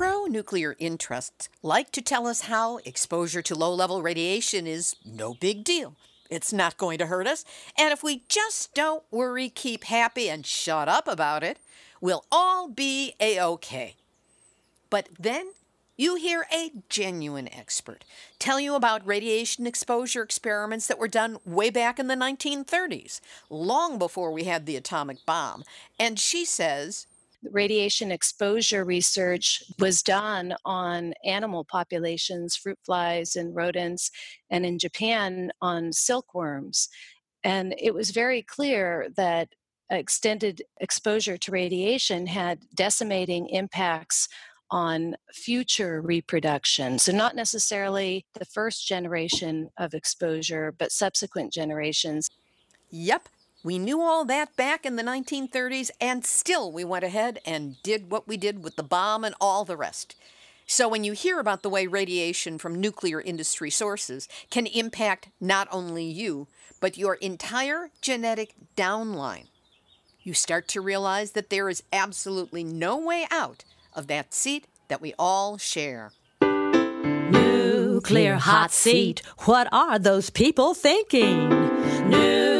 pro nuclear interests like to tell us how exposure to low level radiation is no big deal. It's not going to hurt us, and if we just don't worry, keep happy, and shut up about it, we'll all be a okay. But then you hear a genuine expert tell you about radiation exposure experiments that were done way back in the 1930s, long before we had the atomic bomb. And she says, radiation exposure research was done on animal populations, fruit flies and rodents, and in Japan on silkworms. And it was very clear that extended exposure to radiation had decimating impacts on future reproduction. So, not necessarily the first generation of exposure, but subsequent generations. Yep, we knew all that back in the 1930s, and still we went ahead and did what we did with the bomb and all the rest. So, when you hear about the way radiation from nuclear industry sources can impact not only you, but your entire genetic downline, you start to realize that there is absolutely no way out of that seat that we all share. Nuclear hot seat. What are those people thinking? Nuclear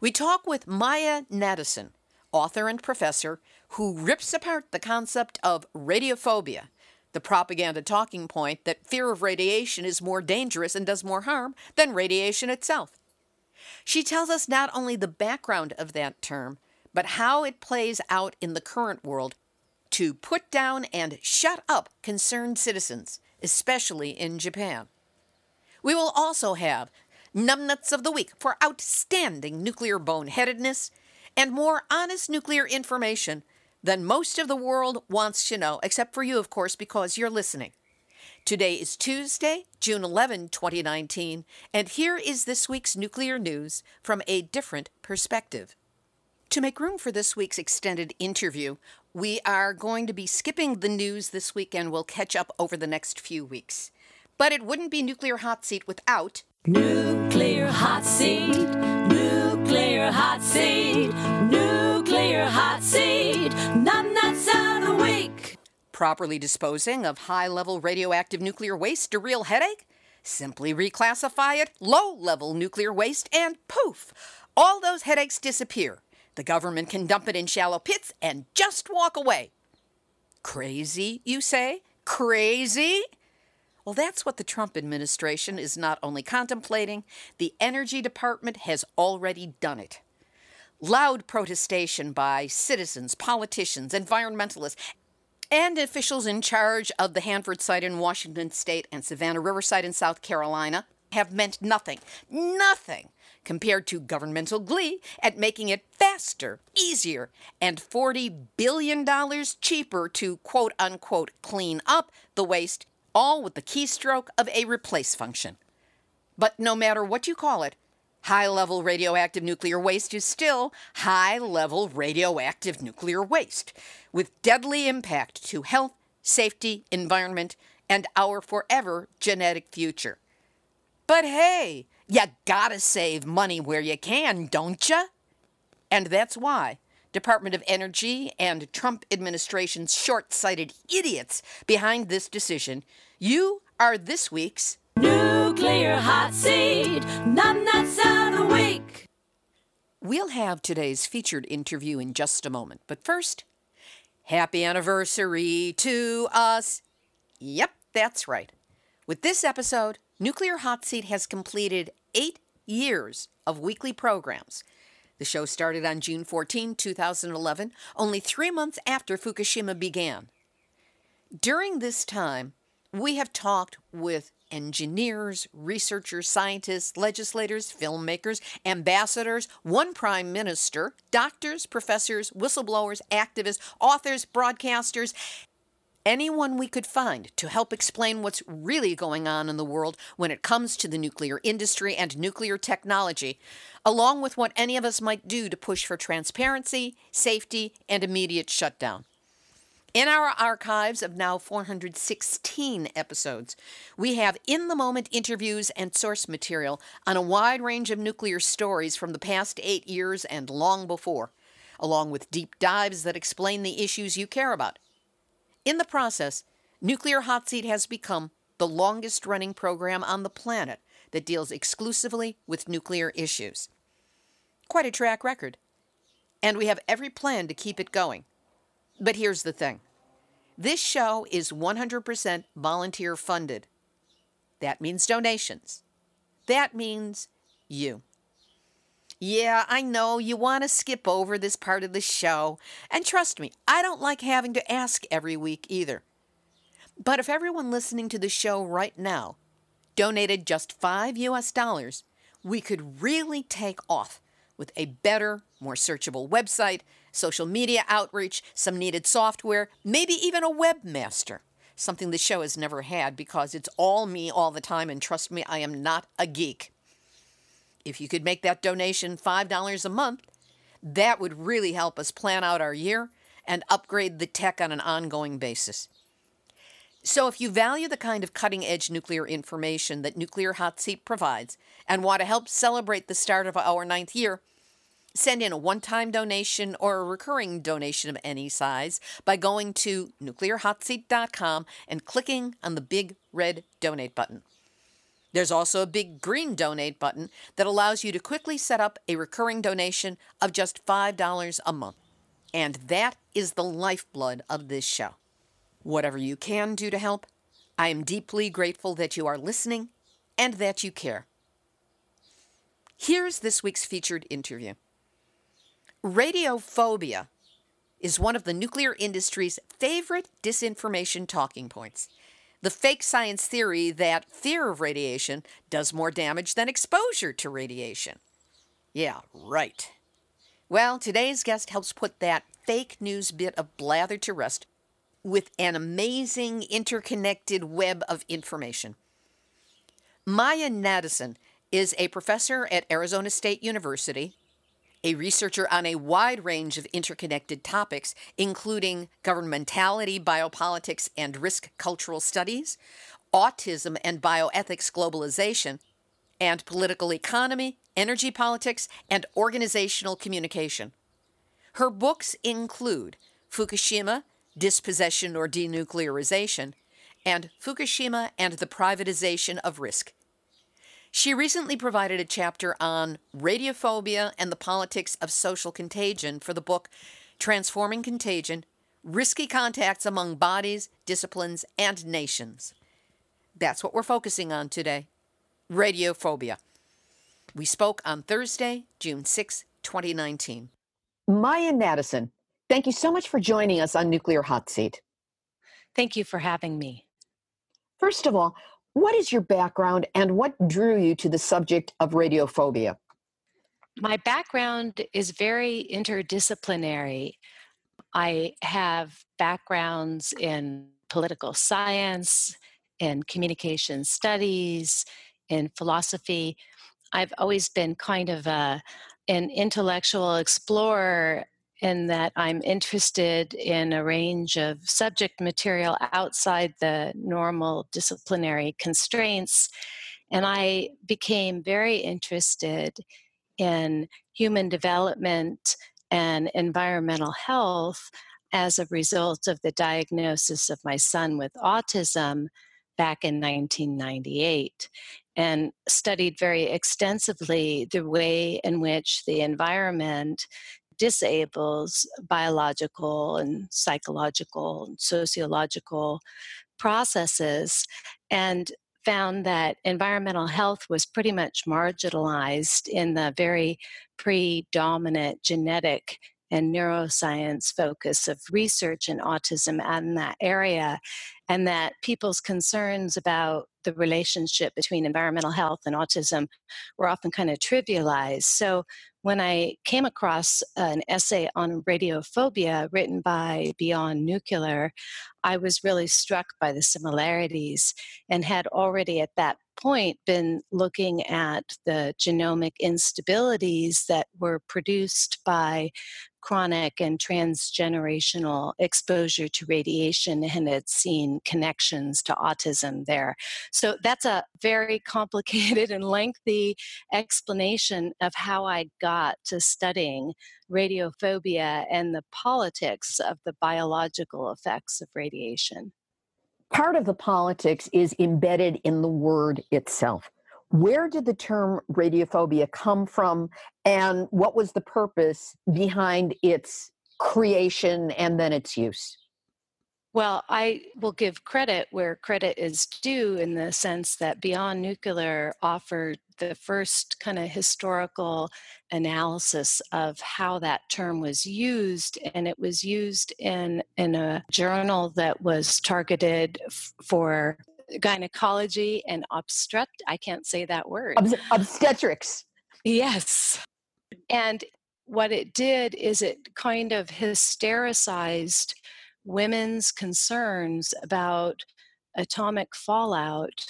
We talk with Majia Nadesan, author and professor, who rips apart the concept of radiophobia, the propaganda talking point that fear of radiation is more dangerous and does more harm than radiation itself. She tells us not only the background of that term, but how it plays out in the current world to put down and shut up concerned citizens especially in Japan. We will also have numbnuts of the week for outstanding nuclear boneheadedness and more honest nuclear information than most of the world wants to know, except for you, of course, because you're listening. Today is Tuesday, June 11, 2019, and here is this week's nuclear news from a different perspective. To make room for this week's extended interview, we are going to be skipping the news this week and we'll catch up over the next few weeks. But it wouldn't be Nuclear Hot Seat without Nuclear Hot Seat, Nuclear Hot Seat, Nuclear Hot Seat, numbnuts of the week. Properly disposing of high level radioactive nuclear waste a real headache? Simply reclassify it low level nuclear waste and poof! All those headaches disappear. The government can dump it in shallow pits and just walk away. Crazy, you say? Crazy? Well, that's what the Trump administration is not only contemplating, the Energy Department has already done it. Loud protestation by citizens, politicians, environmentalists, and officials in charge of the Hanford site in Washington state and Savannah River Site in South Carolina have meant nothing, nothing compared to governmental glee at making it faster, easier, and $40 billion cheaper to quote unquote clean up the waste, all with the keystroke of a replace function. But no matter what you call it, high level radioactive nuclear waste is still high level radioactive nuclear waste, with deadly impact to health, safety, environment, and our forever genetic future. But hey, you gotta save money where you can, don't ya? And that's why Department of Energy and Trump administration's short sighted idiots behind this decision, you are this week's Nuclear Hot Seat, Numbnuts of the Week. We'll have today's featured interview in just a moment, but first, happy anniversary to us. Yep, that's right. With this episode, Nuclear Hot Seat has completed eight years of weekly programs. The show started on June 14, 2011, only three months after Fukushima began. During this time, we have talked with engineers, researchers, scientists, legislators, filmmakers, ambassadors, one prime minister, doctors, professors, whistleblowers, activists, authors, broadcasters, anyone we could find to help explain what's really going on in the world when it comes to the nuclear industry and nuclear technology, along with what any of us might do to push for transparency, safety, and immediate shutdown. In our archives of now 416 episodes, we have in the moment interviews and source material on a wide range of nuclear stories from the past eight years and long before, along with deep dives that explain the issues you care about. In the process, Nuclear Hot Seat has become the longest running program on the planet that deals exclusively with nuclear issues. Quite a track record. And we have every plan to keep it going. But here's the thing this show is 100% volunteer funded. That means donations. That means you. Yeah, I know you want to skip over this part of the show, and trust me, I don't like having to ask every week either. But if everyone listening to the show right now donated just 5 US dollars, we could really take off with a better, more searchable website social media outreach, some needed software, maybe even a webmaster. Something the show has never had because it's all me all the time, and trust me, I am not a geek. If you could make that donation $5 a month, that would really help us plan out our year and upgrade the tech on an ongoing basis. So, if you value the kind of cutting edge nuclear information that Nuclear Hot Seat provides and want to help celebrate the start of our ninth year, Send in a one time donation or a recurring donation of any size by going to nuclearhotseat.com and clicking on the big red donate button. There's also a big green donate button that allows you to quickly set up a recurring donation of just $5 a month. And that is the lifeblood of this show. Whatever you can do to help, I am deeply grateful that you are listening and that you care. Here's this week's featured interview. Radiophobia is one of the nuclear industry's favorite disinformation talking points. The fake science theory that fear of radiation does more damage than exposure to radiation. Yeah, right. Well, today's guest helps put that fake news bit of blather to rest with an amazing interconnected web of information. Majia Nadesan is a professor at Arizona State University a researcher on a wide range of interconnected topics, including governmentality, biopolitics, and risk cultural studies, autism and bioethics globalization, and political economy, energy politics, and organizational communication. Her books include Fukushima, Dispossession or Denuclearization, and Fukushima and the Privatization of Risk she recently provided a chapter on radiophobia and the politics of social contagion for the book Transforming Contagion Risky Contacts Among Bodies, Disciplines, and Nations. That's what we're focusing on today radiophobia. We spoke on Thursday, June 6, 2019. Majia Nadesan, thank you so much for joining us on Nuclear Hot Seat. Thank you for having me. First of all, what is your background and what drew you to the subject of radiophobia? My background is very interdisciplinary. I have backgrounds in political science, in communication studies, in philosophy. I've always been kind of a, an intellectual explorer in that I'm interested in a range of subject material outside the normal disciplinary constraints. And I became very interested in human development and environmental health as a result of the diagnosis of my son with autism back in 1998 and studied very extensively the way in which the environment disables biological and psychological and sociological processes and found that environmental health was pretty much marginalized in the very predominant genetic and neuroscience focus of research in autism in that area, and that people's concerns about the relationship between environmental health and autism were often kind of trivialized. So when I came across an essay on radiophobia written by Beyond Nuclear, I was really struck by the similarities and had already at that point been looking at the genomic instabilities that were produced by chronic and transgenerational exposure to radiation and had seen connections to autism there. So that's a very complicated and lengthy explanation of how I got to studying radiophobia and the politics of the biological effects of radiation. Part of the politics is embedded in the word itself. Where did the term radiophobia come from, and what was the purpose behind its creation and then its use? Well, I will give credit where credit is due in the sense that Beyond Nuclear offered the first kind of historical analysis of how that term was used, and it was used in in a journal that was targeted f- for gynecology and obstetrics. I can't say that word. obstetrics. Yes, and what it did is it kind of hystericized women's concerns about atomic fallout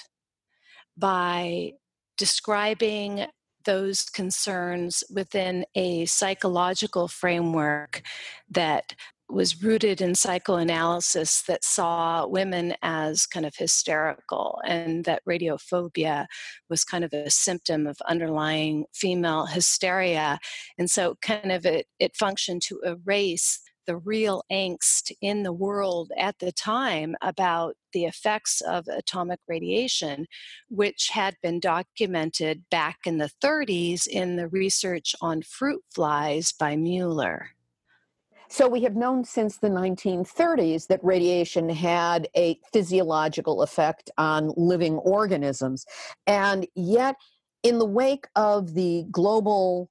by describing those concerns within a psychological framework that was rooted in psychoanalysis that saw women as kind of hysterical and that radiophobia was kind of a symptom of underlying female hysteria and so kind of it, it functioned to erase the real angst in the world at the time about the effects of atomic radiation, which had been documented back in the 30s in the research on fruit flies by Muller. So, we have known since the 1930s that radiation had a physiological effect on living organisms. And yet, in the wake of the global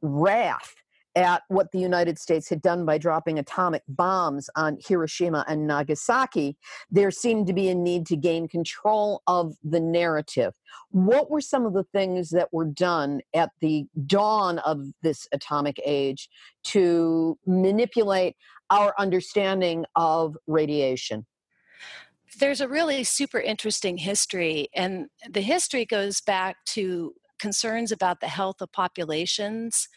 wrath at what the United States had done by dropping atomic bombs on Hiroshima and Nagasaki, there seemed to be a need to gain control of the narrative. What were some of the things that were done at the dawn of this atomic age to manipulate our understanding of radiation? There's a really super interesting history, and the history goes back to concerns about the health of populations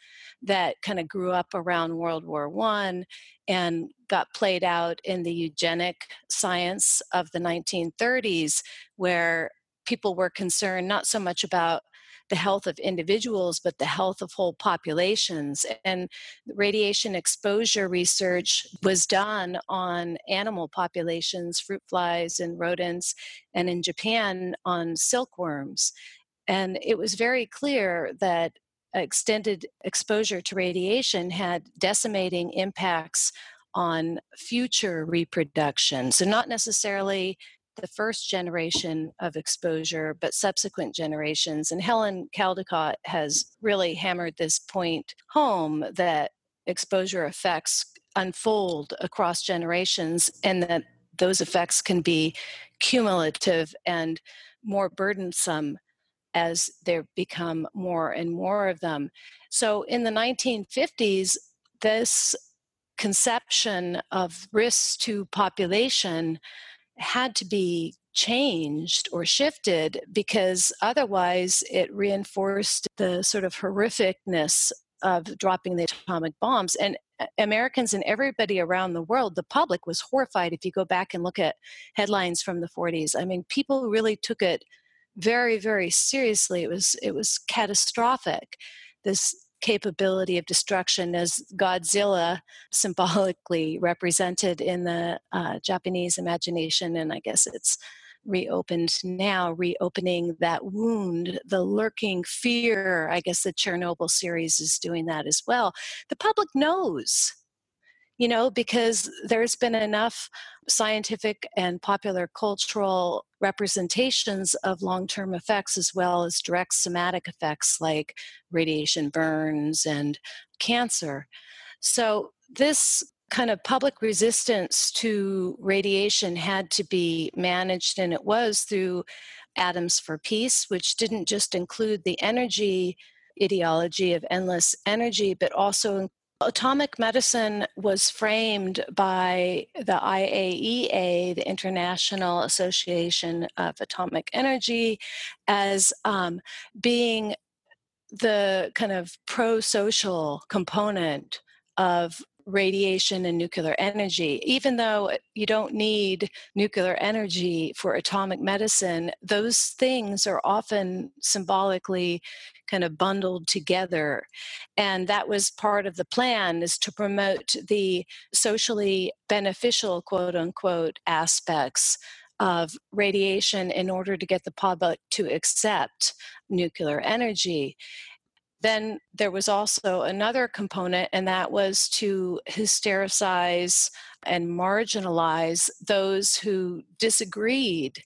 that kind of grew up around World War One and got played out in the eugenic science of the 1930s, where people were concerned not so much about the health of individuals, but the health of whole populations. And radiation exposure research was done on animal populations, fruit flies and rodents, and in Japan on silkworms. And it was very clear that extended exposure to radiation had decimating impacts on future reproduction. So, not necessarily the first generation of exposure, but subsequent generations. And Helen Caldicott has really hammered this point home that exposure effects unfold across generations and that those effects can be cumulative and more burdensome as there become more and more of them. So in the 1950s, this conception of risks to population had to be changed or shifted because otherwise it reinforced the sort of horrificness of dropping the atomic bombs. And Americans and everybody around the world, the public was horrified if you go back and look at headlines from the 40s. I mean, people really took it very very seriously it was it was catastrophic this capability of destruction as godzilla symbolically represented in the uh, japanese imagination and i guess it's reopened now reopening that wound the lurking fear. I guess the chernobyl series is doing that as well. The public knows you know, because there's been enough scientific and popular cultural representations of long term effects as well as direct somatic effects like radiation burns and cancer. So, this kind of public resistance to radiation had to be managed, and it was through Atoms for Peace, which didn't just include the energy ideology of endless energy, but also atomic medicine was framed by the IAEA, the International Association of Atomic Energy, as um, being the kind of pro social component of radiation and nuclear energy. Even though you don't need nuclear energy for atomic medicine, those things are often symbolically kind of bundled together. And that was part of the plan is to promote the socially beneficial, quote unquote, aspects of radiation in order to get the public to accept nuclear energy. Then there was also another component, and that was to hystericize and marginalize those who disagreed.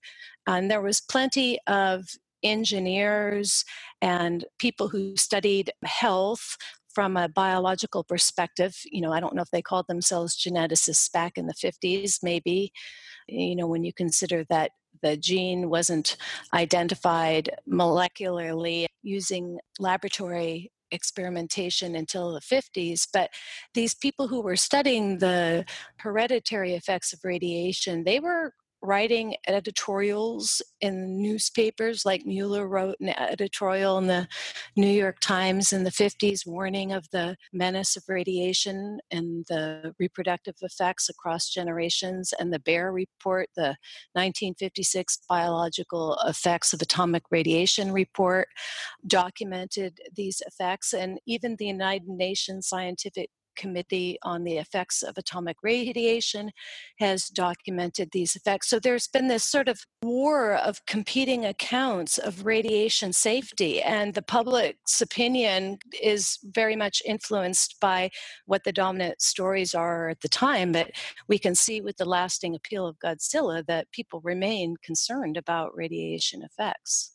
And there was plenty of engineers and people who studied health from a biological perspective. You know, I don't know if they called themselves geneticists back in the 50s, maybe, you know, when you consider that the gene wasn't identified molecularly using laboratory experimentation until the 50s but these people who were studying the hereditary effects of radiation they were writing editorials in newspapers like Muller wrote an editorial in the New York Times in the 50s warning of the menace of radiation and the reproductive effects across generations and the BEAR report the 1956 biological effects of atomic radiation report documented these effects and even the United Nations scientific Committee on the Effects of Atomic Radiation has documented these effects. So there's been this sort of war of competing accounts of radiation safety, and the public's opinion is very much influenced by what the dominant stories are at the time. But we can see with the lasting appeal of Godzilla that people remain concerned about radiation effects.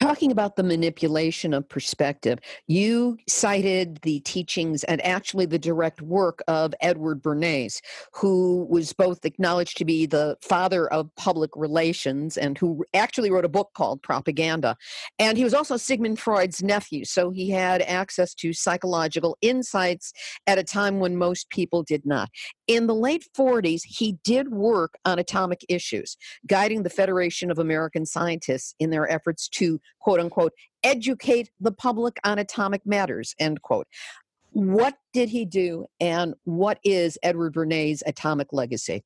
Talking about the manipulation of perspective, you cited the teachings and actually the direct work of Edward Bernays, who was both acknowledged to be the father of public relations and who actually wrote a book called Propaganda. And he was also Sigmund Freud's nephew, so he had access to psychological insights at a time when most people did not. In the late 40s, he did work on atomic issues, guiding the Federation of American Scientists in their efforts to, quote unquote, educate the public on atomic matters, end quote. What did he do, and what is Edward Bernays' atomic legacy?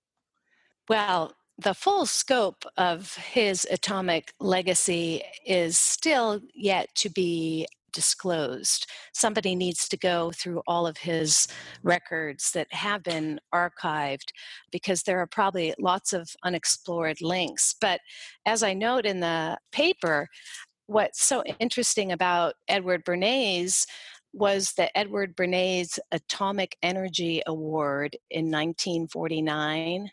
Well, the full scope of his atomic legacy is still yet to be disclosed. Somebody needs to go through all of his records that have been archived because there are probably lots of unexplored links. But as I note in the paper, what's so interesting about Edward Bernays was the Edward Bernays Atomic Energy Award in 1949.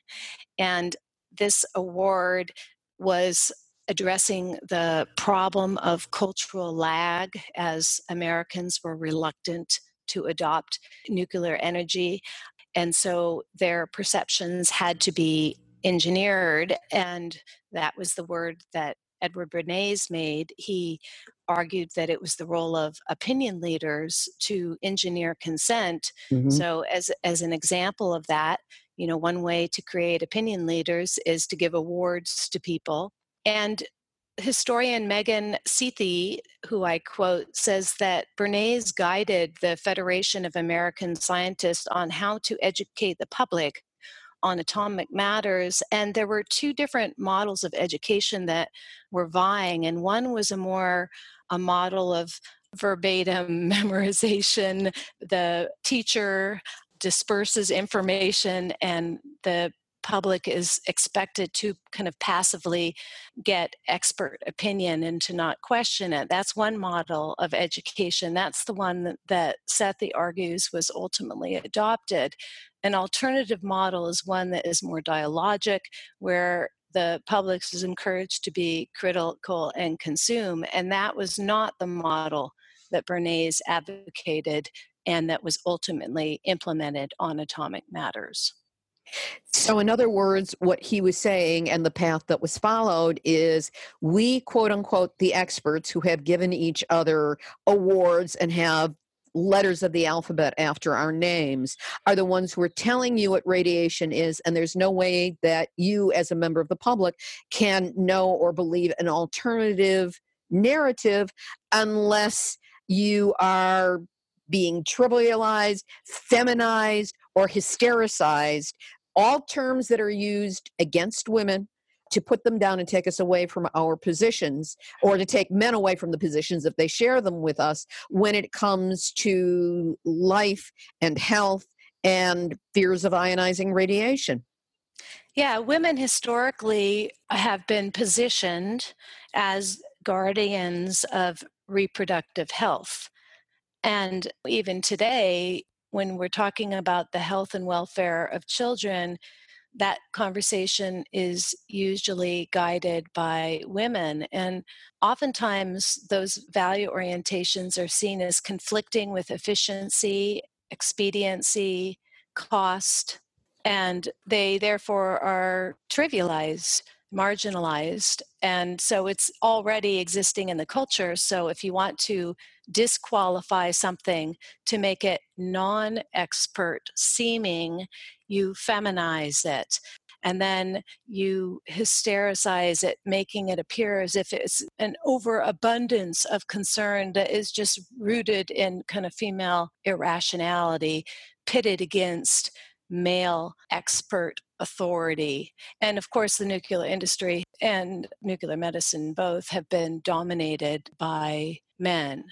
And this award was addressing the problem of cultural lag as Americans were reluctant to adopt nuclear energy. And so their perceptions had to be engineered, and that was the word that Edward Bernays made. He argued that it was the role of opinion leaders to engineer consent. Mm-hmm. So, as, as an example of that, you know, one way to create opinion leaders is to give awards to people and historian Megan Sethi, who I quote, says that Bernays guided the Federation of American Scientists on how to educate the public on atomic matters. And there were two different models of education that were vying. And one was a more a model of verbatim memorization. The teacher disperses information and the public is expected to kind of passively get expert opinion and to not question it. That's one model of education. That's the one that, that Sethi argues was ultimately adopted. An alternative model is one that is more dialogic, where the public is encouraged to be critical and consume. And that was not the model that Bernays advocated and that was ultimately implemented on atomic matters. So, in other words, what he was saying and the path that was followed is we, quote unquote, the experts who have given each other awards and have letters of the alphabet after our names are the ones who are telling you what radiation is, and there's no way that you, as a member of the public, can know or believe an alternative narrative unless you are being trivialized, feminized, or hystericized. All terms that are used against women to put them down and take us away from our positions or to take men away from the positions if they share them with us when it comes to life and health and fears of ionizing radiation. Yeah, women historically have been positioned as guardians of reproductive health. And even today, when we're talking about the health and welfare of children, that conversation is usually guided by women. And oftentimes, those value orientations are seen as conflicting with efficiency, expediency, cost, and they therefore are trivialized marginalized. And so it's already existing in the culture. So if you want to disqualify something to make it non expert seeming, you feminize it. And then you hystericize it, making it appear as if it's an overabundance of concern that is just rooted in kind of female irrationality pitted against male expert authority. And of course, the nuclear industry and nuclear medicine both have been dominated by men.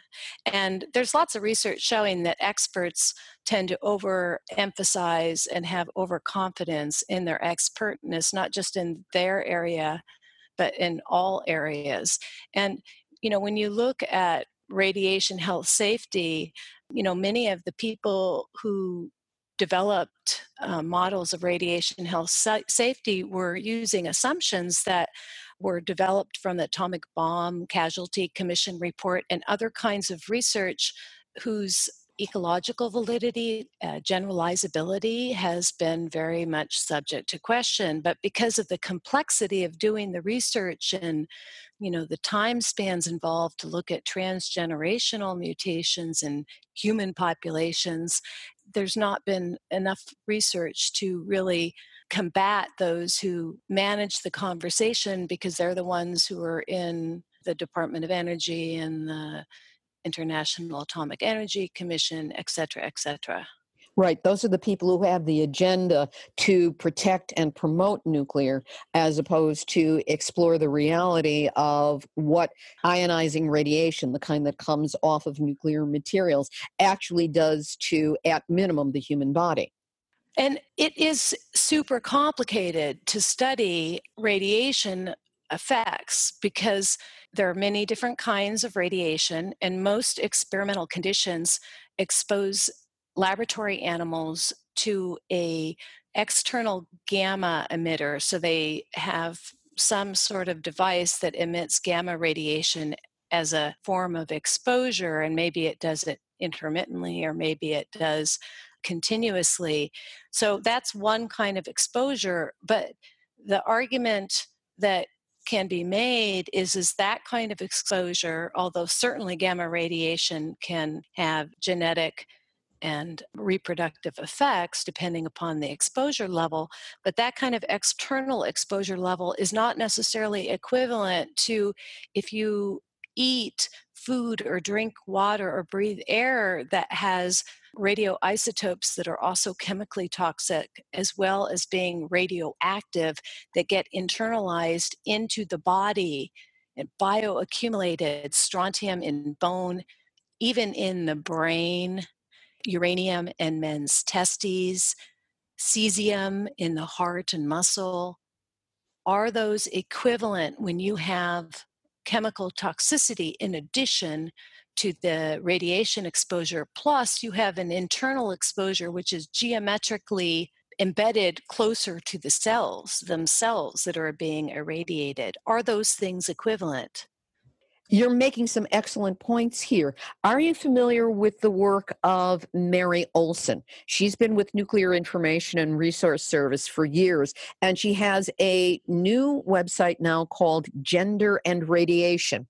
And there's lots of research showing that experts tend to overemphasize and have overconfidence in their expertness, not just in their area, but in all areas. And, you know, when you look at radiation health safety, you know, many of the people who developed uh, models of radiation health sa- safety were using assumptions that were developed from the Atomic Bomb Casualty Commission report and other kinds of research whose ecological validity, uh, generalizability has been very much subject to question. But because of the complexity of doing the research and you know the time spans involved to look at transgenerational mutations in human populations there's not been enough research to really combat those who manage the conversation because they're the ones who are in the Department of Energy and the International Atomic Energy Commission, et cetera, et cetera. Right. Those are the people who have the agenda to protect and promote nuclear as opposed to explore the reality of what ionizing radiation, the kind that comes off of nuclear materials, actually does to, at minimum, the human body. And it is super complicated to study radiation effects because there are many different kinds of radiation, and most experimental conditions expose laboratory animals to a external gamma emitter. So they have some sort of device that emits gamma radiation as a form of exposure and maybe it does it intermittently or maybe it does continuously so that's one kind of exposure but the argument that can be made is is that kind of exposure although certainly gamma radiation can have genetic and reproductive effects depending upon the exposure level. But that kind of external exposure level is not necessarily equivalent to if you eat food or drink water or breathe air that has radioisotopes that are also chemically toxic, as well as being radioactive that get internalized into the body and bioaccumulated strontium in bone, even in the brain uranium in men's testes, cesium in the heart and muscle. Are those equivalent when you have chemical toxicity in addition to the radiation exposure. Plus, you have an internal exposure, which is geometrically embedded closer to the cells themselves that are being irradiated. Are those things equivalent? You're making some excellent points here. Are you familiar with the work of Mary Olson? She's been with Nuclear Information and Resource Service for years, and she has a new website now called Gender and Radiation.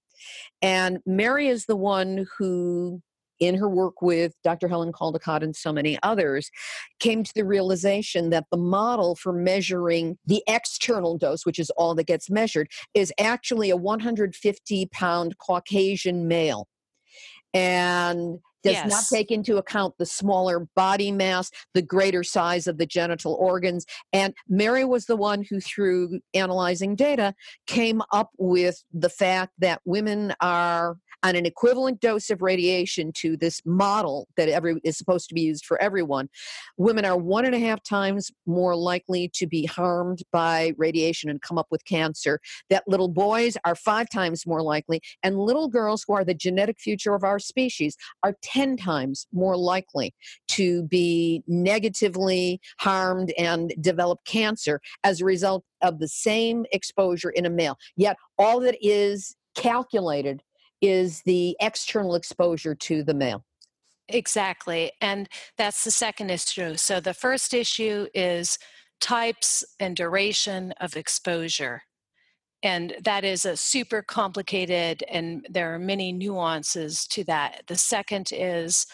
And Mary is the one who in her work with Dr. Helen Caldicott and so many others, came to the realization that the model for measuring the external dose, which is all that gets measured, is actually a 150 pound Caucasian male. And does yes. not take into account the smaller body mass, the greater size of the genital organs. And Mary was the one who, through analyzing data, came up with the fact that women are on an equivalent dose of radiation to this model that every is supposed to be used for everyone. Women are one and a half times more likely to be harmed by radiation and come up with cancer. That little boys are five times more likely, and little girls who are the genetic future of our species are 10 times more likely to be negatively harmed and develop cancer as a result of the same exposure in a male. Yet all that is calculated is the external exposure to the male. Exactly. And that's the second issue. So the first issue is types and duration of exposure and that is a super complicated and there are many nuances to that the second is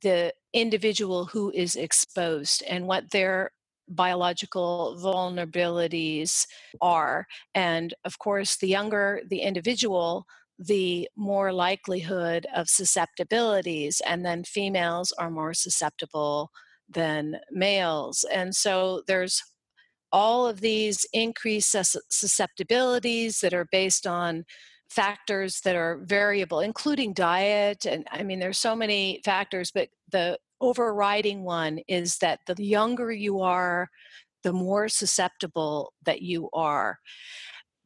the individual who is exposed and what their biological vulnerabilities are and of course the younger the individual the more likelihood of susceptibilities and then females are more susceptible than males and so there's all of these increased susceptibilities that are based on factors that are variable, including diet. And I mean, there's so many factors, but the overriding one is that the younger you are, the more susceptible that you are.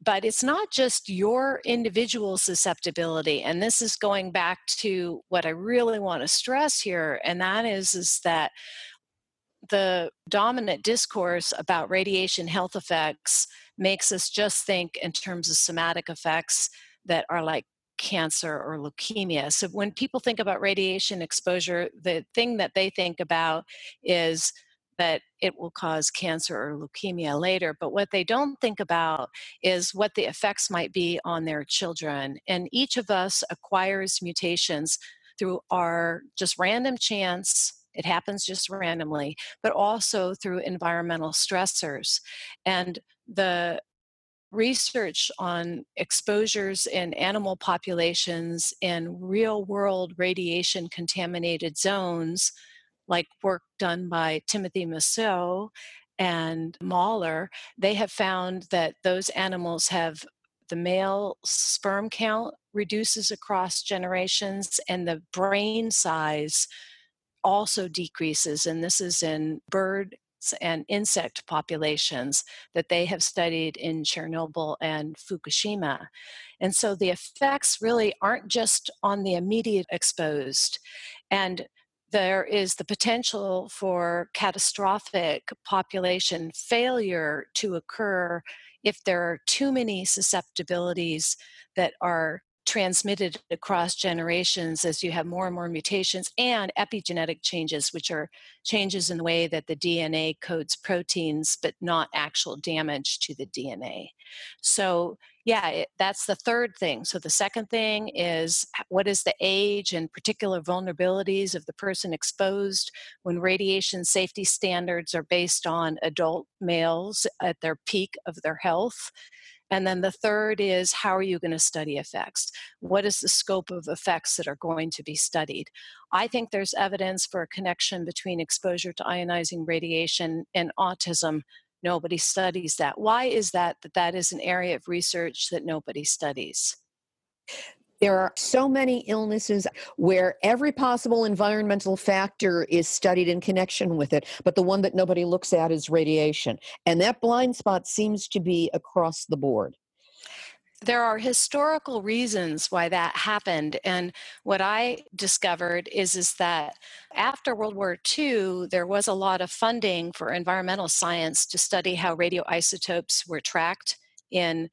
But it's not just your individual susceptibility. And this is going back to what I really want to stress here, and that is, is that the dominant discourse about radiation health effects makes us just think in terms of somatic effects that are like cancer or leukemia. So when people think about radiation exposure, the thing that they think about is that it will cause cancer or leukemia later. But what they don't think about is what the effects might be on their children. And each of us acquires mutations through our just random chance it happens just randomly, but also through environmental stressors. And the research on exposures in animal populations in real world radiation contaminated zones, like work done by Timothy Mousseau and Møller, they have found that those animals have the male sperm count reduces across generations and the brain size also decreases, and this is in bird and insect populations that they have studied in Chernobyl and Fukushima. And so the effects really aren't just on the immediate exposed. And there is the potential for catastrophic population failure to occur if there are too many susceptibilities that are transmitted across generations as you have more and more mutations and epigenetic changes, which are changes in the way that the DNA codes proteins, but not actual damage to the DNA. So, yeah, it, that's the third thing. So, the second thing is what is the age and particular vulnerabilities of the person exposed when radiation safety standards are based on adult males at their peak of their health and then the third is how are you going to study effects? What is the scope of effects that are going to be studied? I think there's evidence for a connection between exposure to ionizing radiation and autism. Nobody studies that. Why is that that that is an area of research that nobody studies? There are so many illnesses where every possible environmental factor is studied in connection with it, but the one that nobody looks at is radiation. And that blind spot seems to be across the board. there are historical reasons why that happened and what i discovered is is that after world war ii there was a lot of funding for environmental science to study how radioisotopes were tracked in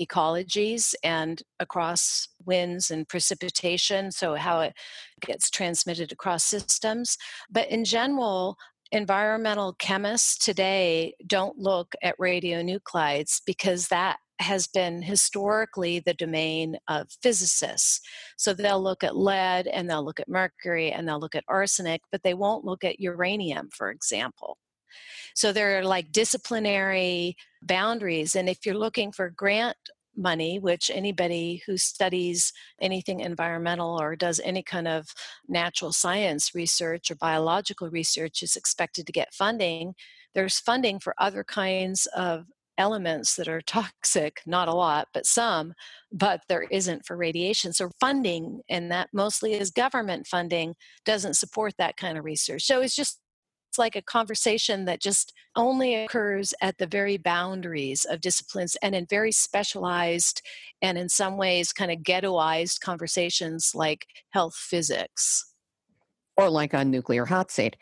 ecologies and across winds and precipitation so how it gets transmitted across systems but in general environmental chemists today don't look at radionuclides because that has been historically the domain of physicists. So they'll look at lead and they'll look at mercury and they'll look at arsenic, but they won't look at uranium, for example. So there are like disciplinary boundaries. And if you're looking for grant money, which anybody who studies anything environmental or does any kind of natural science research or biological research is expected to get funding, there's funding for other kinds of elements that are toxic, not a lot, but some, but there isn't for radiation. So funding, and that mostly is government funding, doesn't support that kind of research. So it's just it's like a conversation that just only occurs at the very boundaries of disciplines and in very specialized and in some ways kind of ghettoized conversations like health physics or like on nuclear hot seat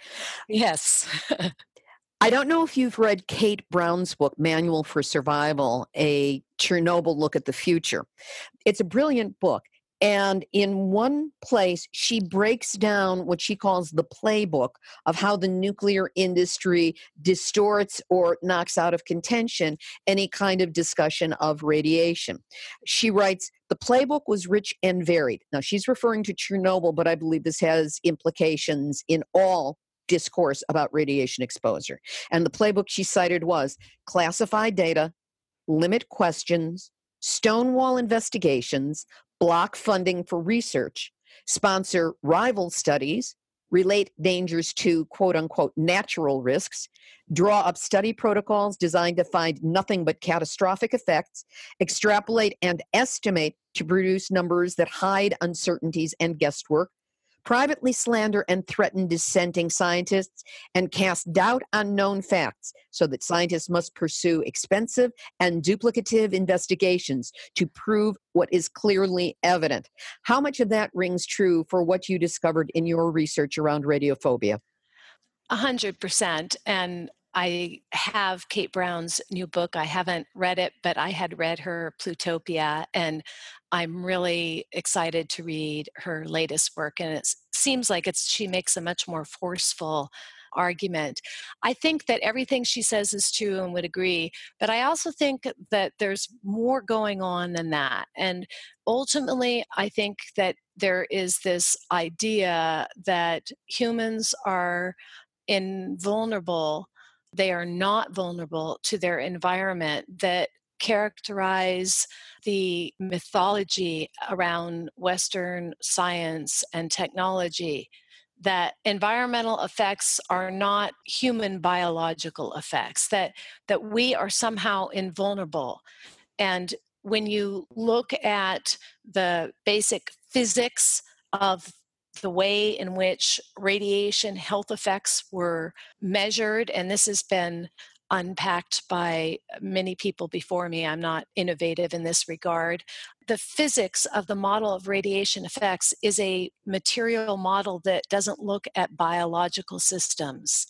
yes I don't know if you've read Kate Brown's book, Manual for Survival, a Chernobyl look at the future. It's a brilliant book. And in one place, she breaks down what she calls the playbook of how the nuclear industry distorts or knocks out of contention any kind of discussion of radiation. She writes, the playbook was rich and varied. Now, she's referring to Chernobyl, but I believe this has implications in all discourse about radiation exposure. And the playbook she cited was classify data, limit questions, stonewall investigations, block funding for research, sponsor rival studies, relate dangers to quote unquote natural risks, draw up study protocols designed to find nothing but catastrophic effects, extrapolate and estimate to produce numbers that hide uncertainties and guesswork, privately slander and threaten dissenting scientists, and cast doubt on known facts so that scientists must pursue expensive and duplicative investigations to prove what is clearly evident. How much of that rings true for what you discovered in your research around radiophobia? A hundred percent. And I have Kate Brown's new book. I haven't read it, but I had read her Plutopia, and I'm really excited to read her latest work. And it seems like it's she makes a much more forceful argument. I think that everything she says is true and would agree, but I also think that there's more going on than that. And ultimately, I think that there is this idea that humans are invulnerable they are not vulnerable to their environment that characterize the mythology around Western science and technology that environmental effects are not human biological effects that that we are somehow invulnerable. And when you look at the basic physics of the way in which radiation health effects were measured, and this has been unpacked by many people before me. I'm not innovative in this regard. The physics of the model of radiation effects is a material model that doesn't look at biological systems.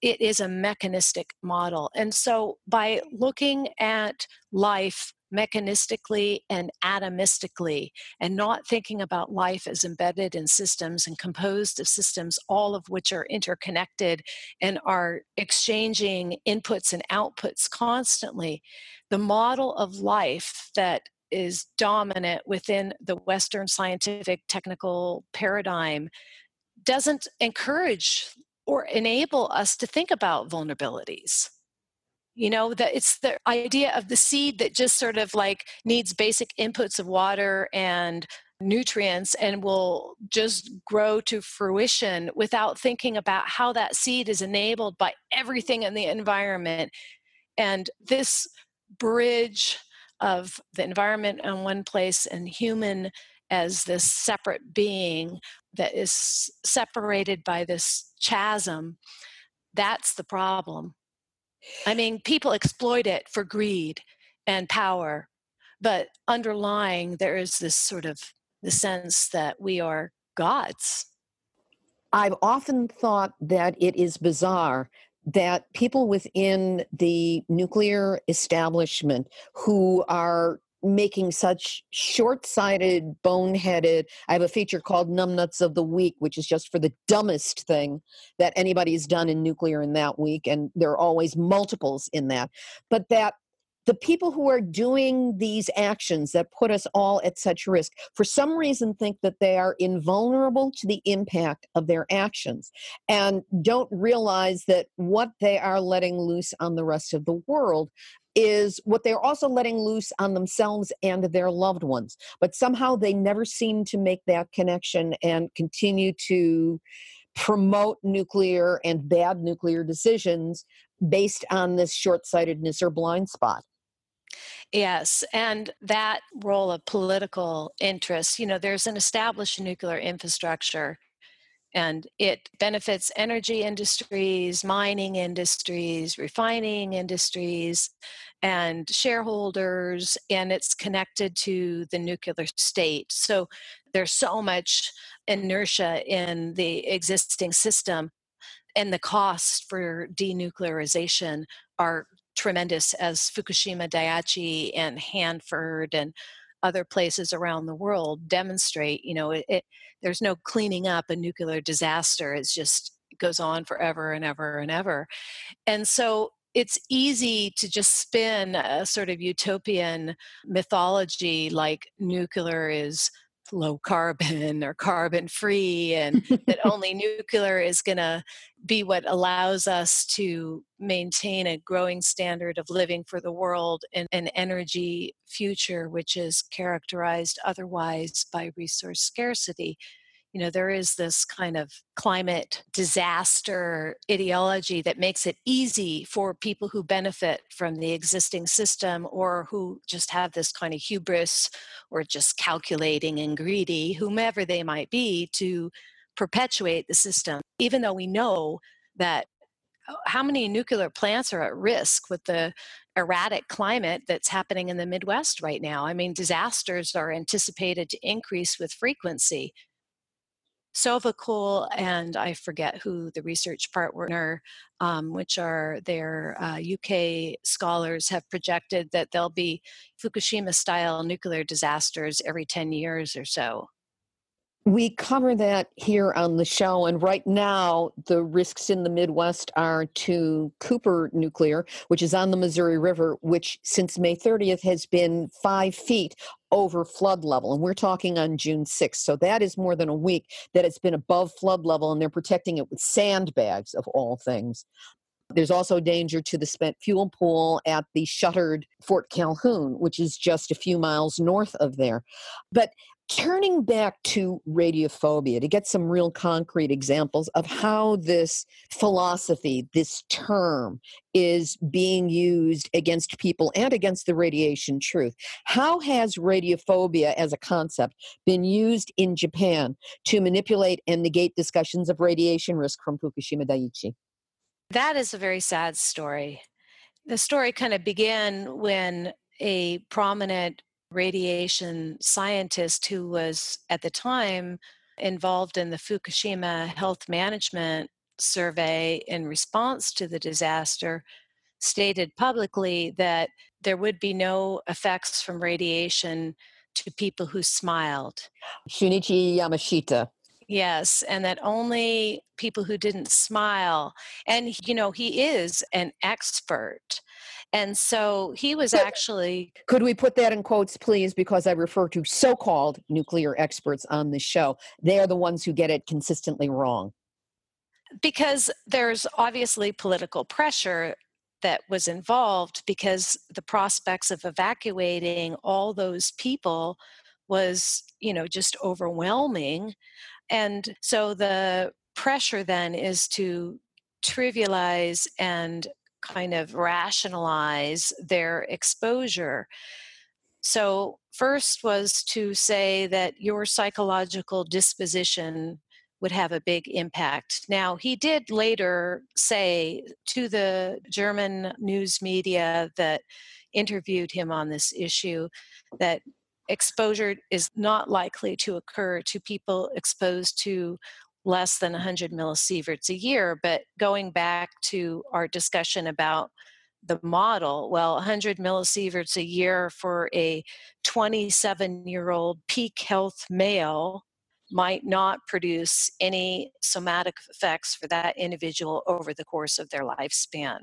It is a mechanistic model. And so, by looking at life mechanistically and atomistically and not thinking about life as embedded in systems and composed of systems, all of which are interconnected and are exchanging inputs and outputs constantly. The model of life that is dominant within the Western scientific technical paradigm doesn't encourage or enable us to think about vulnerabilities you know that it's the idea of the seed that just sort of like needs basic inputs of water and nutrients and will just grow to fruition without thinking about how that seed is enabled by everything in the environment. And this bridge of the environment in one place and human as this separate being that is separated by this chasm that's the problem I mean, people exploit it for greed and power, But underlying, there is this sort of the sense that we are gods. I've often thought that it is bizarre that people within the nuclear establishment who are making such short-sighted boneheaded i have a feature called numbnuts of the week which is just for the dumbest thing that anybody's done in nuclear in that week and there are always multiples in that. But that the people who are doing these actions that put us all at such risk for some reason think that they are invulnerable to the impact of their actions and don't realize that what they are letting loose on the rest of the world is what they're also letting loose on themselves and their loved ones but somehow they never seem to make that connection and continue to promote nuclear and bad nuclear decisions based on this short-sightedness or blind spot. Yes, and that role of political interest, you know, there's an established nuclear infrastructure and it benefits energy industries, mining industries, refining industries, and shareholders, and it's connected to the nuclear state. So there's so much inertia in the existing system, and the costs for denuclearization are tremendous as Fukushima Daiichi and Hanford and other places around the world demonstrate you know it, it, there's no cleaning up a nuclear disaster it's just it goes on forever and ever and ever. And so it's easy to just spin a sort of utopian mythology like nuclear is low carbon or carbon free and that only nuclear is going to be what allows us to maintain a growing standard of living for the world and an energy future which is characterized otherwise by resource scarcity. You know, there is this kind of climate disaster ideology that makes it easy for people who benefit from the existing system or who just have this kind of hubris or just calculating and greedy, whomever they might be, to perpetuate the system, even though we know that uh, how many nuclear plants are at risk with the erratic climate that's happening in the Midwest right now. I mean, disasters are anticipated to increase with frequency. Sovacool and I forget who the research partner, um, which are their uh, UK scholars, have projected that there'll be Fukushima style nuclear disasters every 10 years or so. We cover that here on the show, and right now the risks in the Midwest are to Cooper Nuclear, which is on the Missouri River, which since May 30th has been five feet over flood level. And we're talking on June 6th. So that is more than a week that it's been above flood level, and they're protecting it with sandbags, of all things. There's also danger to the spent fuel pool at the shuttered Fort Calhoun, which is just a few miles north of there. But turning back to radiophobia to get some real concrete examples of how this philosophy, this term, is being used against people and against the radiation truth. How has radiophobia as a concept been used in Japan to manipulate and negate discussions of radiation risk from Fukushima Daiichi? That is a very sad story. The story kind of began when a prominent radiation scientist who was at the time involved in the Fukushima health management survey in response to the disaster stated publicly that there would be no effects from radiation to people who smiled. Shunichi Yamashita. Yes, and that only people who didn't smile, and you know, he is an expert and so he was actually. Could we put that in quotes, please? Because I refer to so called nuclear experts on this show. They are the ones who get it consistently wrong. Because there's obviously political pressure that was involved because the prospects of evacuating all those people was, you know, just overwhelming. And so the pressure then is to trivialize and kind of rationalize their exposure. So, first was to say that your psychological disposition would have a big impact. Now, he did later say to the German news media that interviewed him on this issue that exposure is not likely to occur to people exposed to less than 100 millisieverts a year. But going back to our discussion about the model, well, 100 millisieverts a year for a 27 year old peak health male might not produce any somatic effects for that individual over the course of their lifespan.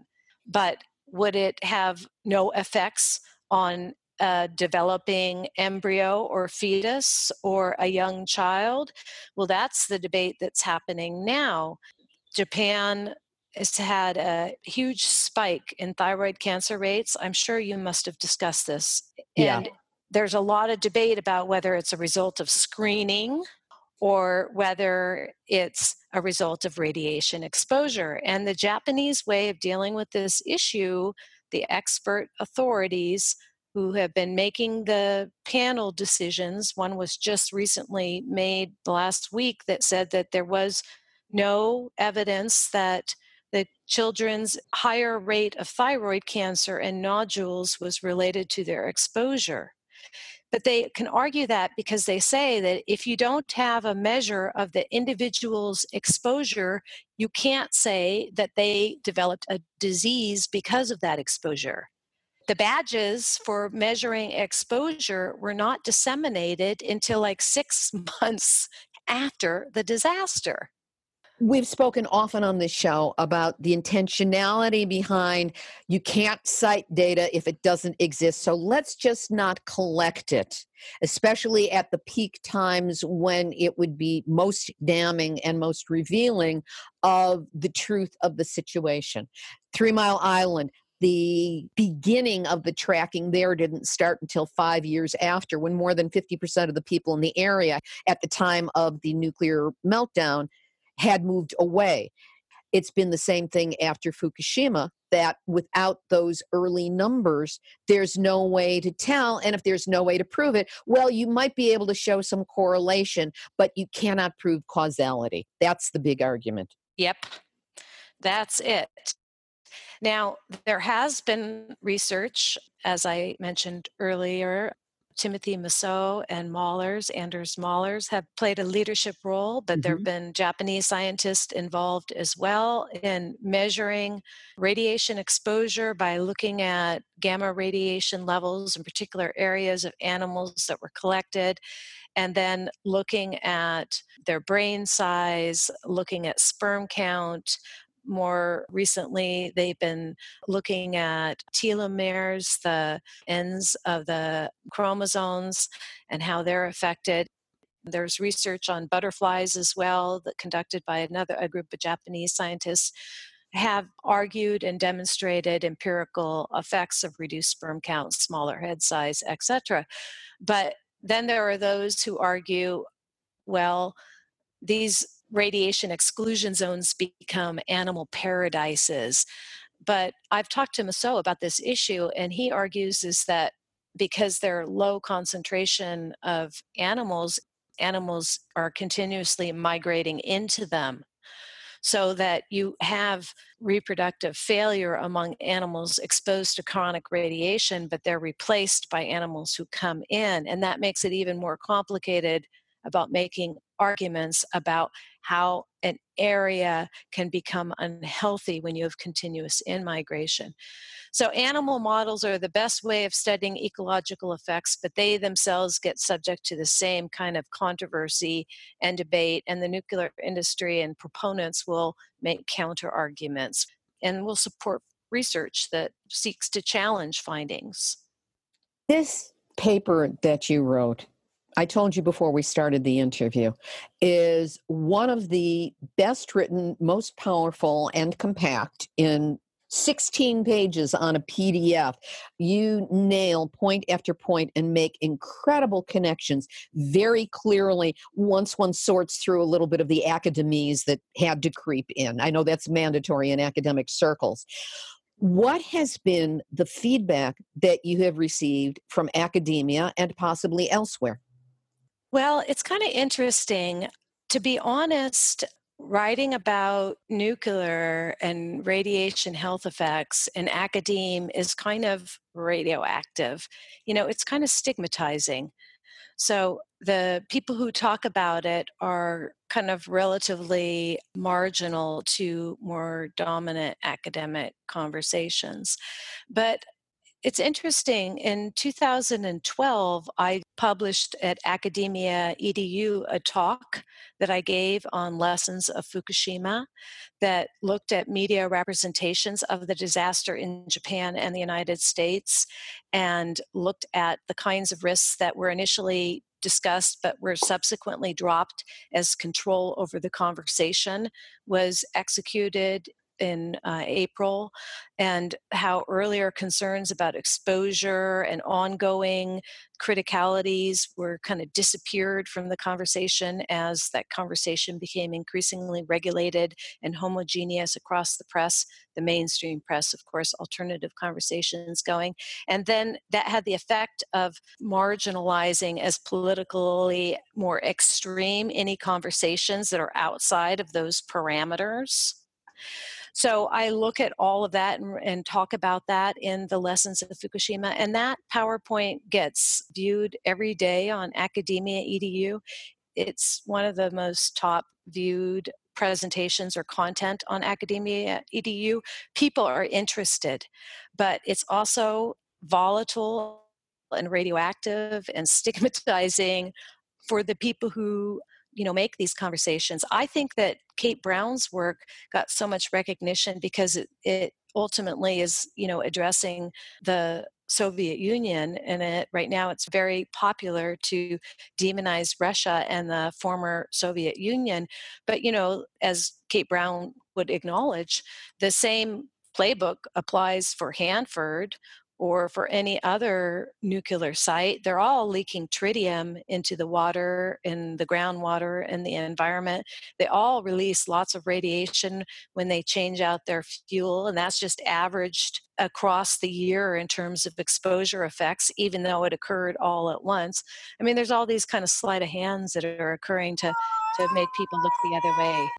But would it have no effects on a developing embryo or fetus or a young child? Well, that's the debate that's happening now. Japan has had a huge spike in thyroid cancer rates. I'm sure you must have discussed this. Yeah. And there's a lot of debate about whether it's a result of screening or whether it's a result of radiation exposure. And the Japanese way of dealing with this issue, the expert authorities who have been making the panel decisions, one was just recently made last week that said that there was no evidence that the children's higher rate of thyroid cancer and nodules was related to their exposure. But they can argue that because they say that if you don't have a measure of the individual's exposure, you can't say that they developed a disease because of that exposure. The badges for measuring exposure were not disseminated until like six months after the disaster. We've spoken often on this show about the intentionality behind you can't cite data if it doesn't exist. So let's just not collect it, especially at the peak times when it would be most damning and most revealing of the truth of the situation. Three Mile Island, the beginning of the tracking there didn't start until five years after, when more than 50% of the people in the area at the time of the nuclear meltdown had moved away. It's been the same thing after Fukushima that without those early numbers, there's no way to tell. And if there's no way to prove it, well, you might be able to show some correlation, but you cannot prove causality. That's the big argument. Yep, that's it. Now, there has been research, as I mentioned earlier, Timothy Mousseau and Møllers, Anders Møllers, have played a leadership role, but mm-hmm. there have been Japanese scientists involved as well in measuring radiation exposure by looking at gamma radiation levels in particular areas of animals that were collected and then looking at their brain size, looking at sperm count, more recently, they've been looking at telomeres, the ends of the chromosomes, and how they're affected. There's research on butterflies as well, that conducted by another a group of Japanese scientists have argued and demonstrated empirical effects of reduced sperm count, smaller head size, etc. But then there are those who argue, well, these radiation exclusion zones become animal paradises. But I've talked to Mousseau about this issue, and he argues is that because they're low concentration of animals, animals are continuously migrating into them so that you have reproductive failure among animals exposed to chronic radiation, but they're replaced by animals who come in. And that makes it even more complicated about making arguments about how an area can become unhealthy when you have continuous in migration. So, animal models are the best way of studying ecological effects, but they themselves get subject to the same kind of controversy and debate, and the nuclear industry and proponents will make counter arguments and will support research that seeks to challenge findings. This paper that you wrote I told you before we started the interview, is one of the best written, most powerful, and compact in 16 pages on a PDF. You nail point after point and make incredible connections very clearly once one sorts through a little bit of the academese that had to creep in. I know that's mandatory in academic circles. What has been the feedback that you have received from academia and possibly elsewhere? Well, it's kind of interesting. To be honest, writing about nuclear and radiation health effects in academe is kind of radioactive. You know, it's kind of stigmatizing. So the people who talk about it are kind of relatively marginal to more dominant academic conversations. But it's interesting. In 2012, I published at Academia EDU a talk that I gave on lessons of Fukushima that looked at media representations of the disaster in Japan and the United States and looked at the kinds of risks that were initially discussed but were subsequently dropped as control over the conversation was executed in uh, April, and how earlier concerns about exposure and ongoing criticalities were kind of disappeared from the conversation as that conversation became increasingly regulated and homogeneous across the press, the mainstream press, of course, alternative conversations going. And then that had the effect of marginalizing as politically more extreme any conversations that are outside of those parameters. So I look at all of that and, and, talk about that in the lessons of Fukushima. And that PowerPoint gets viewed every day on Academia EDU. It's one of the most top viewed presentations or content on Academia EDU. People are interested, but it's also volatile and radioactive and stigmatizing for the people who you know make these conversations. I think that kate brown's work got so much recognition because it, it ultimately is you know addressing the soviet union and it right now it's very popular to demonize russia and the former soviet union. But you know as kate brown would acknowledge the same playbook applies for hanford or for any other nuclear site, they're all leaking tritium into the water, in the groundwater, and the environment. They all release lots of radiation when they change out their fuel, and that's just averaged across the year in terms of exposure effects, even though it occurred all at once. I mean, there's all these kind of sleight of hands that are occurring to, to make people look the other way.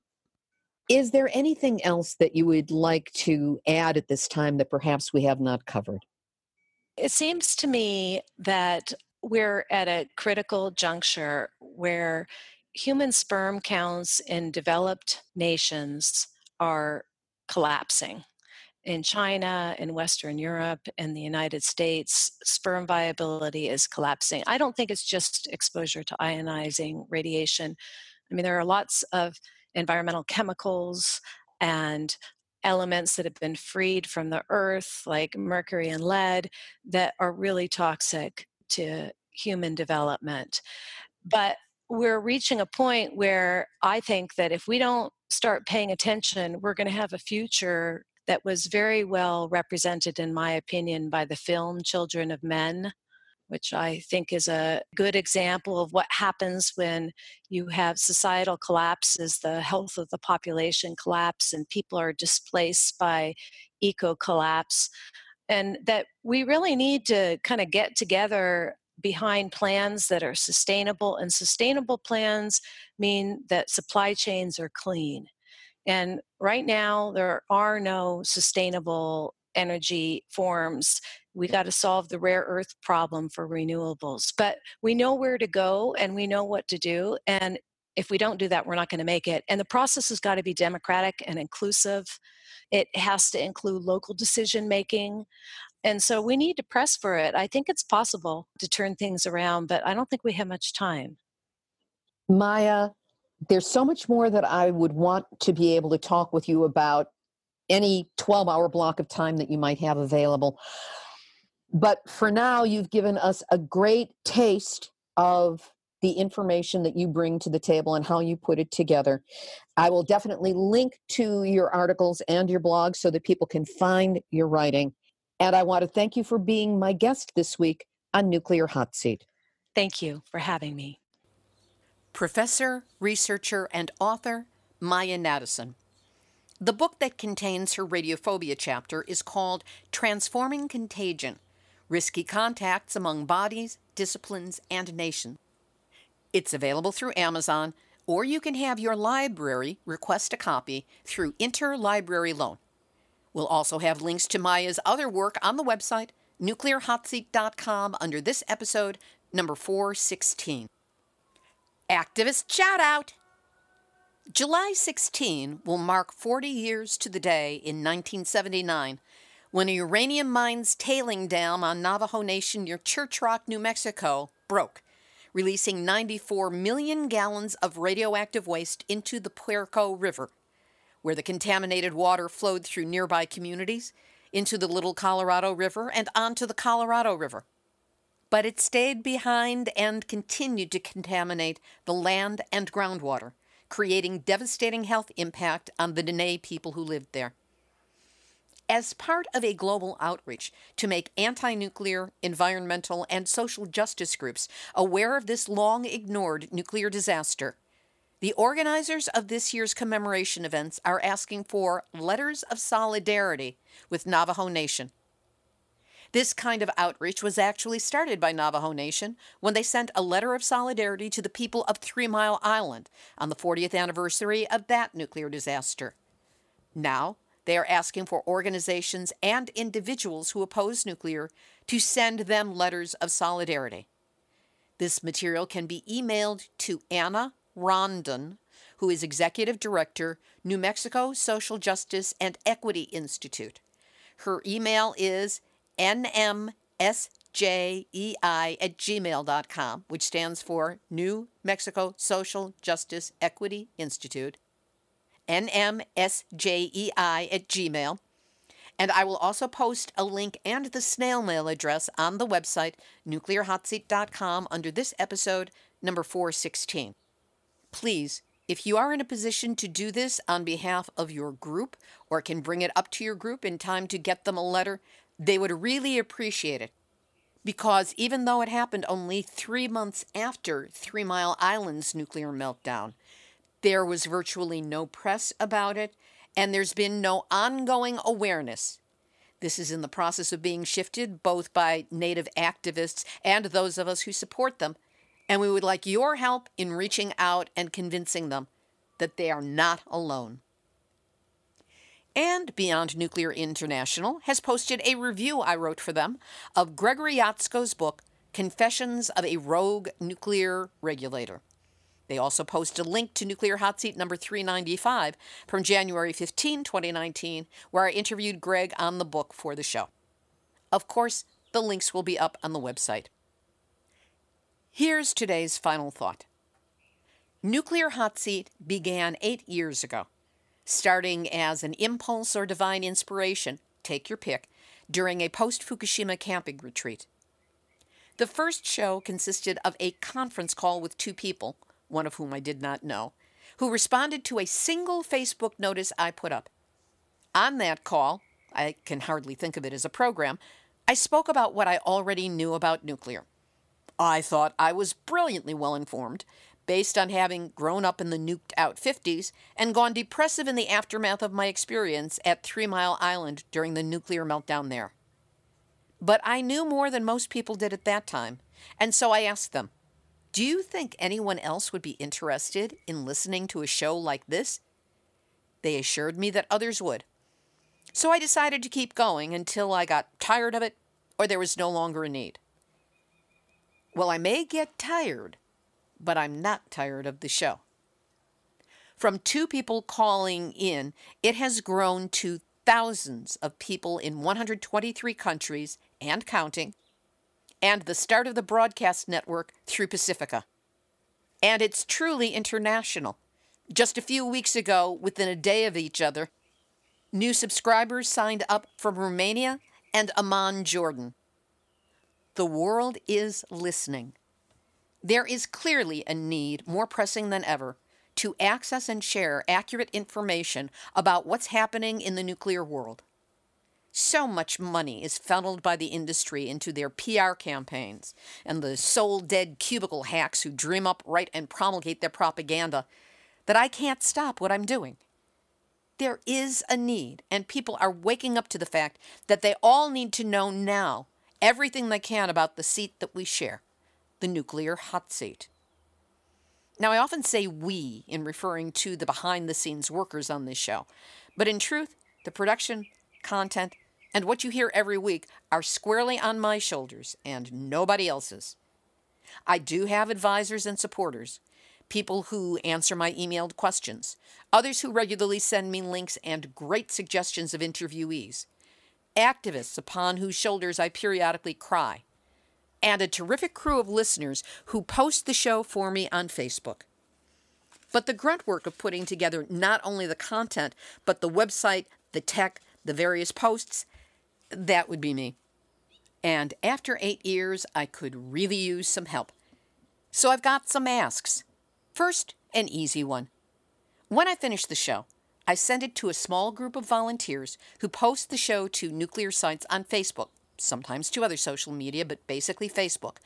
Is there anything else that you would like to add at this time that perhaps we have not covered? It seems to me that we're at a critical juncture where human sperm counts in developed nations are collapsing. In China, in Western Europe, in the United States, sperm viability is collapsing. I don't think it's just exposure to ionizing radiation. I mean, there are lots of environmental chemicals and elements that have been freed from the earth, like mercury and lead, that are really toxic to human development. But we're reaching a point where I think that if we don't start paying attention, we're going to have a future that was very well represented, in my opinion, by the film Children of Men which I think is a good example of what happens when you have societal collapses, the health of the population collapse, and people are displaced by eco collapse. And that we really need to kind of get together behind plans that are sustainable, and sustainable plans mean that supply chains are clean. And right now, there are no sustainable energy forms we got to solve the rare earth problem for renewables. But we know where to go and we know what to do. And if we don't do that, we're not going to make it. And the process has got to be democratic and inclusive. It has to include local decision making. And so we need to press for it. I think it's possible to turn things around, but I don't think we have much time. Majia, there's so much more that I would want to be able to talk with you about any 12 hour block of time that you might have available. But for now, you've given us a great taste of the information that you bring to the table and how you put it together. I will definitely link to your articles and your blog so that people can find your writing. And I want to thank you for being my guest this week on Nuclear Hot Seat. Thank you for having me. Professor, researcher, and author Majia Nadesan. The book that contains her radiophobia chapter is called Transforming Contagion risky contacts among bodies, disciplines, and nations. It's available through Amazon or you can have your library request a copy through Interlibrary Loan. We'll also have links to Majia's other work on the website, nuclearhotseat.com, under this episode, number 416. Activist shout out! July 16 will mark 40 years to the day in 1979 when a uranium mine's tailing dam on Navajo Nation near Church Rock, New Mexico, broke, releasing 94 million gallons of radioactive waste into the Puerco River, where the contaminated water flowed through nearby communities, into the Little Colorado River, and onto the Colorado River. But it stayed behind and continued to contaminate the land and groundwater, creating devastating health impact on the Diné people who lived there as part of a global outreach to make anti nuclear, environmental, and social justice groups aware of this long ignored nuclear disaster. The organizers of this year's commemoration events are asking for letters of solidarity with Navajo Nation. This kind of outreach was actually started by Navajo Nation when they sent a letter of solidarity to the people of Three Mile Island on the 40th anniversary of that nuclear disaster. Now, they are asking for organizations and individuals who oppose nuclear to send them letters of solidarity. This material can be emailed to Anna Rondon, who is Executive Director, New Mexico Social Justice and Equity Institute. Her email is nmsjei at gmail.com, which stands for New Mexico Social Justice Equity Institute nmsjei at gmail. And I will also post a link and the snail mail address on the website, nuclearhotseat.com, under this episode, number 416. Please, if you are in a position to do this on behalf of your group or can bring it up to your group in time to get them a letter, they would really appreciate it. Because even though it happened only three months after Three Mile Island's nuclear meltdown, there was virtually no press about it, and there's been no ongoing awareness. This is in the process of being shifted both by Native activists and those of us who support them, and we would like your help in reaching out and convincing them that they are not alone. And Beyond Nuclear International has posted a review I wrote for them of Gregory Jaczko's book, Confessions of a Rogue Nuclear Regulator. They also post a link to Nuclear Hot Seat number 395 from January 15, 2019, where I interviewed Greg on the book for the show. Of course, the links will be up on the website. Here's today's final thought Nuclear Hot Seat began eight years ago, starting as an impulse or divine inspiration, take your pick, during a post Fukushima camping retreat. The first show consisted of a conference call with two people one of whom I did not know, who responded to a single Facebook notice I put up. On that call, I can hardly think of it as a program, I spoke about what I already knew about nuclear. I thought I was brilliantly well informed, based on having grown up in the nuked out 50s and gone depressive in the aftermath of my experience at Three Mile Island during the nuclear meltdown there. But I knew more than most people did at that time, and so I asked them, do you think anyone else would be interested in listening to a show like this? They assured me that others would. So I decided to keep going until I got tired of it or there was no longer a need. Well, I may get tired, but I'm not tired of the show. From two people calling in, it has grown to thousands of people in 123 countries and counting and the start of the broadcast network through Pacifica. And it's truly international. Just a few weeks ago, within a day of each other, new subscribers signed up from Romania and Amman, Jordan. The world is listening. There is clearly a need, more pressing than ever, to access and share accurate information about what's happening in the nuclear world. So much money is funneled by the industry into their PR campaigns and the soul dead cubicle hacks who dream up, write, and promulgate their propaganda that I can't stop what I'm doing. There is a need, and people are waking up to the fact that they all need to know now everything they can about the seat that we share the nuclear hot seat. Now, I often say we in referring to the behind the scenes workers on this show, but in truth, the production, content, and what you hear every week are squarely on my shoulders and nobody else's. I do have advisors and supporters, people who answer my emailed questions, others who regularly send me links and great suggestions of interviewees, activists upon whose shoulders I periodically cry, and a terrific crew of listeners who post the show for me on Facebook. But the grunt work of putting together not only the content, but the website, the tech, the various posts, that would be me. And after eight years, I could really use some help. So I've got some asks. First, an easy one. When I finish the show, I send it to a small group of volunteers who post the show to nuclear sites on Facebook, sometimes to other social media, but basically Facebook.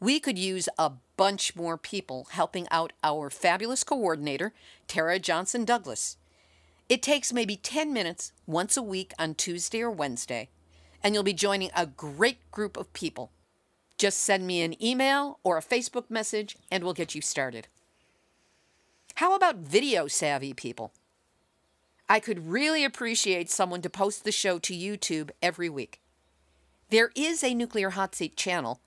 We could use a bunch more people helping out our fabulous coordinator, Tara Johnson Douglas. It takes maybe 10 minutes once a week on Tuesday or Wednesday, and you'll be joining a great group of people. Just send me an email or a Facebook message, and we'll get you started. How about video savvy people? I could really appreciate someone to post the show to YouTube every week. There is a Nuclear Hot Seat channel,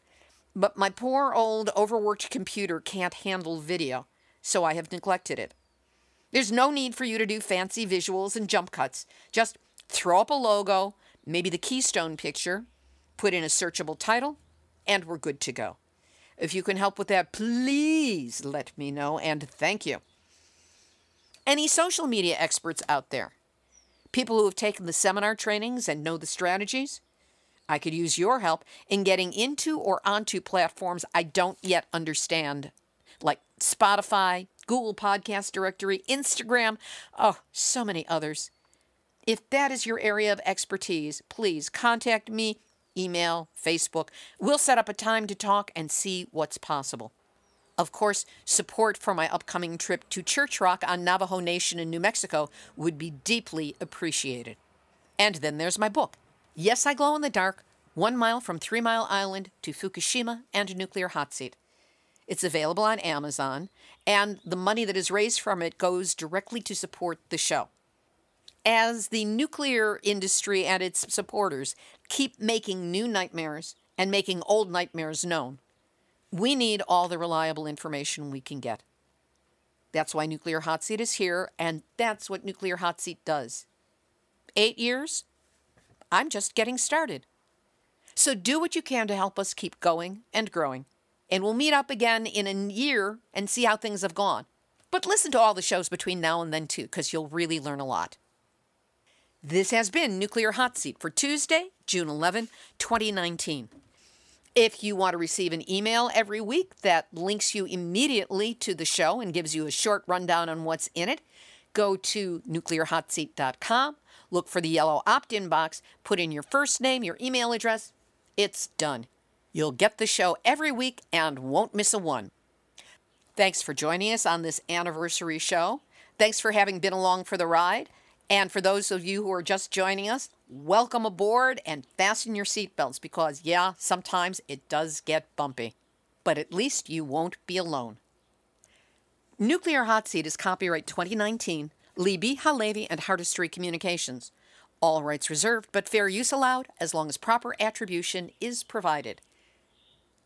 but my poor old overworked computer can't handle video, so I have neglected it. There's no need for you to do fancy visuals and jump cuts. Just throw up a logo, maybe the keystone picture, put in a searchable title, and we're good to go. If you can help with that, please let me know, and thank you. Any social media experts out there? People who have taken the seminar trainings and know the strategies? I could use your help in getting into or onto platforms I don't yet understand, like Spotify, Google Podcast Directory, Instagram, oh, so many others. If that is your area of expertise, please contact me, email, Facebook. We'll set up a time to talk and see what's possible. Of course, support for my upcoming trip to Church Rock on Navajo Nation in New Mexico would be deeply appreciated. And then there's my book, Yes, I Glow in the Dark One Mile from Three Mile Island to Fukushima and Nuclear Hot Seat. It's available on Amazon, and the money that is raised from it goes directly to support the show. As the nuclear industry and its supporters keep making new nightmares and making old nightmares known, we need all the reliable information we can get. That's why Nuclear Hot Seat is here, and that's what Nuclear Hot Seat does. Eight years? I'm just getting started. So do what you can to help us keep going and growing. And we'll meet up again in a year and see how things have gone. But listen to all the shows between now and then, too, because you'll really learn a lot. This has been Nuclear Hot Seat for Tuesday, June 11, 2019. If you want to receive an email every week that links you immediately to the show and gives you a short rundown on what's in it, go to nuclearhotseat.com, look for the yellow opt in box, put in your first name, your email address. It's done. You'll get the show every week and won't miss a one. Thanks for joining us on this anniversary show. Thanks for having been along for the ride. And for those of you who are just joining us, welcome aboard and fasten your seatbelts because, yeah, sometimes it does get bumpy. But at least you won't be alone. Nuclear Hot Seat is copyright 2019, Libbe HaLevy, and Heartistry Communications. All rights reserved, but fair use allowed as long as proper attribution is provided.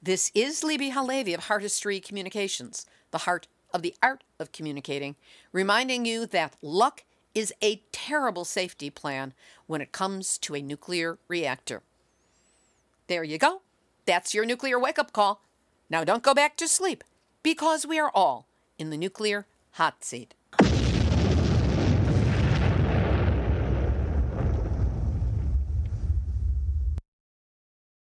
This is Libbe HaLevy of Heartistry Communications, the heart of the art of communicating, reminding you that luck is a terrible safety plan when it comes to a nuclear reactor. There you go. That's your nuclear wake up call. Now don't go back to sleep because we are all in the nuclear hot seat.